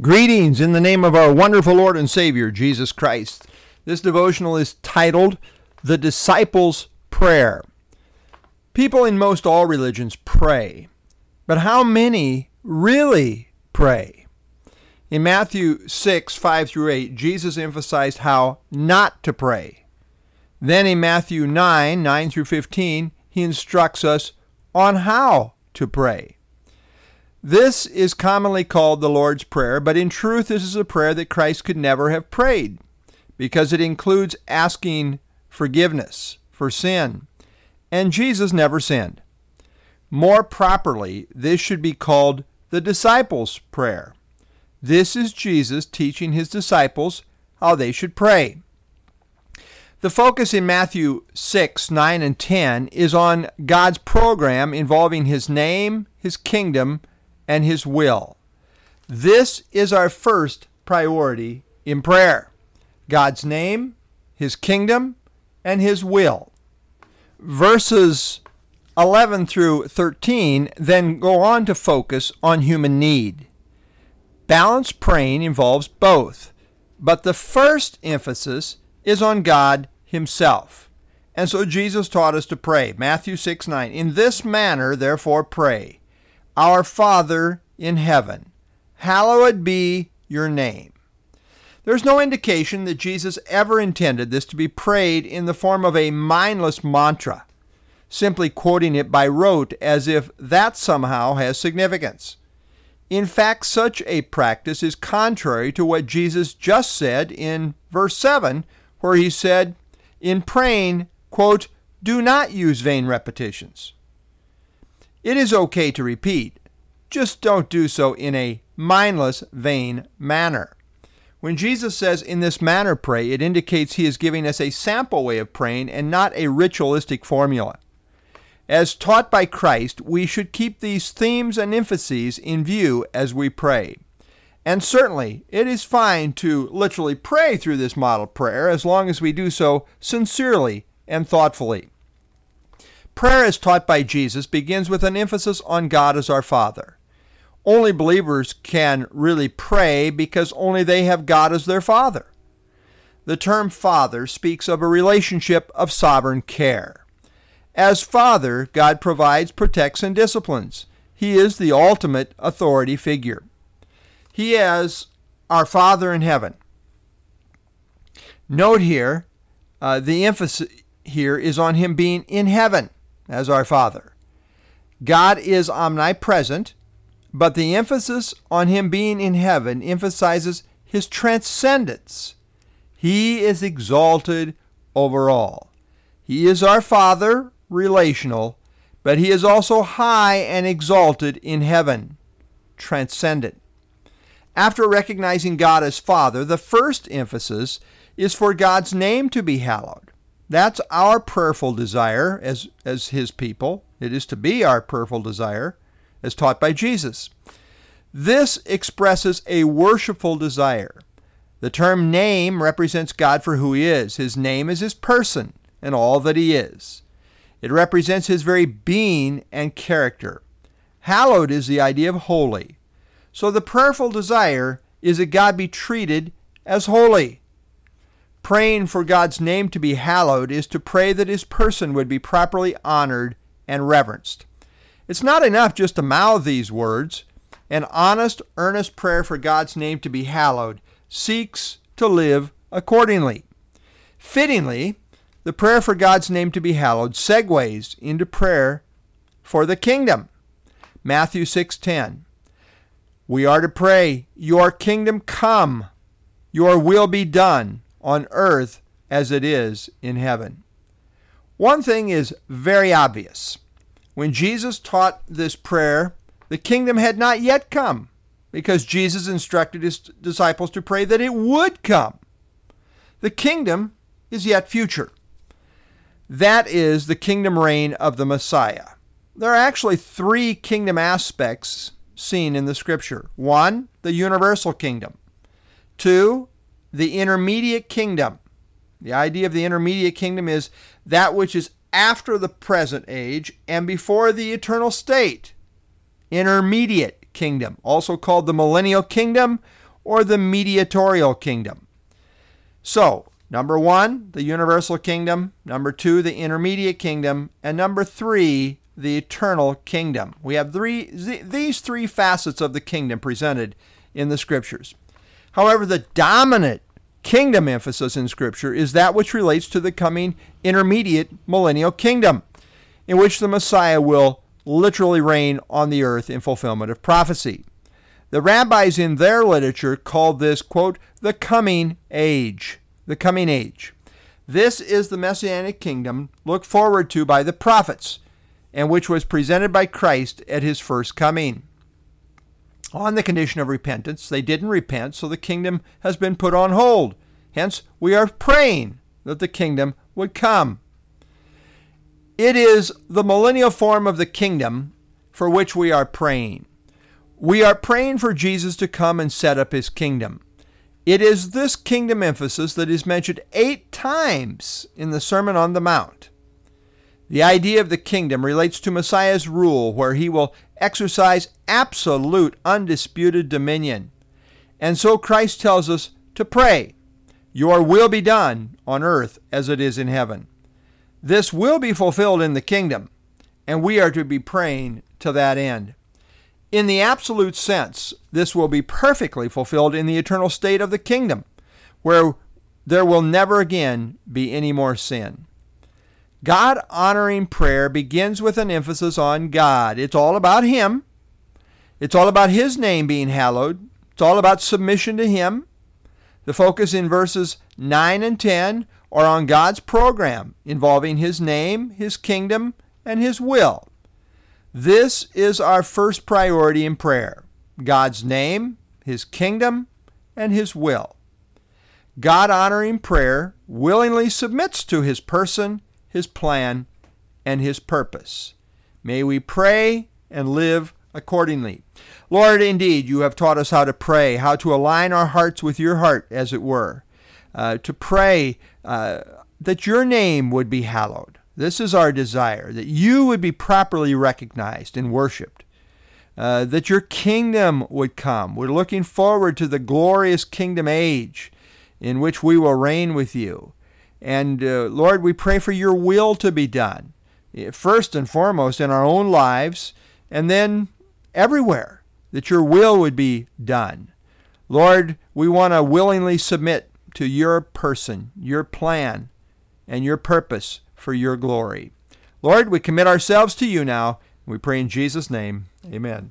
Greetings in the name of our wonderful Lord and Savior, Jesus Christ. This devotional is titled The Disciples' Prayer. People in most all religions pray, but how many really pray? In Matthew 6, 5 through 8, Jesus emphasized how not to pray. Then in Matthew 9, 9 through 15, he instructs us on how to pray. This is commonly called the Lord's Prayer, but in truth, this is a prayer that Christ could never have prayed because it includes asking forgiveness for sin, and Jesus never sinned. More properly, this should be called the disciples' prayer. This is Jesus teaching his disciples how they should pray. The focus in Matthew 6, 9, and 10 is on God's program involving his name, his kingdom, and His will. This is our first priority in prayer God's name, His kingdom, and His will. Verses 11 through 13 then go on to focus on human need. Balanced praying involves both, but the first emphasis is on God Himself. And so Jesus taught us to pray. Matthew 6 9. In this manner, therefore, pray. Our Father in heaven, hallowed be your name. There's no indication that Jesus ever intended this to be prayed in the form of a mindless mantra, simply quoting it by rote as if that somehow has significance. In fact, such a practice is contrary to what Jesus just said in verse 7, where he said, In praying, quote, do not use vain repetitions. It is okay to repeat, just don't do so in a mindless, vain manner. When Jesus says, in this manner pray, it indicates he is giving us a sample way of praying and not a ritualistic formula. As taught by Christ, we should keep these themes and emphases in view as we pray. And certainly, it is fine to literally pray through this model prayer as long as we do so sincerely and thoughtfully. Prayer, as taught by Jesus, begins with an emphasis on God as our Father. Only believers can really pray because only they have God as their Father. The term Father speaks of a relationship of sovereign care. As Father, God provides, protects, and disciplines. He is the ultimate authority figure. He is our Father in heaven. Note here, uh, the emphasis here is on Him being in heaven as our Father. God is omnipresent, but the emphasis on Him being in heaven emphasizes His transcendence. He is exalted over all. He is our Father, relational, but He is also high and exalted in heaven, transcendent. After recognizing God as Father, the first emphasis is for God's name to be hallowed. That's our prayerful desire as, as His people. It is to be our prayerful desire, as taught by Jesus. This expresses a worshipful desire. The term name represents God for who He is. His name is His person and all that He is. It represents His very being and character. Hallowed is the idea of holy. So the prayerful desire is that God be treated as holy. Praying for God's name to be hallowed is to pray that his person would be properly honored and reverenced. It's not enough just to mouth these words. An honest, earnest prayer for God's name to be hallowed seeks to live accordingly. Fittingly, the prayer for God's name to be hallowed segues into prayer for the kingdom. Matthew 6:10. We are to pray, "Your kingdom come, your will be done on earth as it is in heaven. One thing is very obvious. When Jesus taught this prayer, the kingdom had not yet come because Jesus instructed his disciples to pray that it would come. The kingdom is yet future. That is the kingdom reign of the Messiah. There are actually three kingdom aspects seen in the scripture. One, the universal kingdom. Two, the intermediate kingdom. The idea of the intermediate kingdom is that which is after the present age and before the eternal state. Intermediate kingdom, also called the millennial kingdom or the mediatorial kingdom. So, number one, the universal kingdom. Number two, the intermediate kingdom. And number three, the eternal kingdom. We have three, these three facets of the kingdom presented in the scriptures. However, the dominant kingdom emphasis in Scripture is that which relates to the coming intermediate millennial kingdom, in which the Messiah will literally reign on the earth in fulfillment of prophecy. The rabbis in their literature called this, quote, the coming age. The coming age. This is the messianic kingdom looked forward to by the prophets, and which was presented by Christ at his first coming on the condition of repentance. They didn't repent, so the kingdom has been put on hold. Hence, we are praying that the kingdom would come. It is the millennial form of the kingdom for which we are praying. We are praying for Jesus to come and set up his kingdom. It is this kingdom emphasis that is mentioned eight times in the Sermon on the Mount. The idea of the kingdom relates to Messiah's rule, where he will exercise absolute, undisputed dominion. And so Christ tells us to pray, Your will be done on earth as it is in heaven. This will be fulfilled in the kingdom, and we are to be praying to that end. In the absolute sense, this will be perfectly fulfilled in the eternal state of the kingdom, where there will never again be any more sin. God honoring prayer begins with an emphasis on God. It's all about Him. It's all about His name being hallowed. It's all about submission to Him. The focus in verses 9 and 10 are on God's program involving His name, His kingdom, and His will. This is our first priority in prayer God's name, His kingdom, and His will. God honoring prayer willingly submits to His person his plan, and His purpose. May we pray and live accordingly. Lord, indeed, you have taught us how to pray, how to align our hearts with your heart, as it were, uh, to pray uh, that your name would be hallowed. This is our desire, that you would be properly recognized and worshiped, uh, that your kingdom would come. We're looking forward to the glorious kingdom age in which we will reign with you. And uh, Lord, we pray for your will to be done, eh, first and foremost in our own lives, and then everywhere, that your will would be done. Lord, we want to willingly submit to your person, your plan, and your purpose for your glory. Lord, we commit ourselves to you now. We pray in Jesus' name. Amen.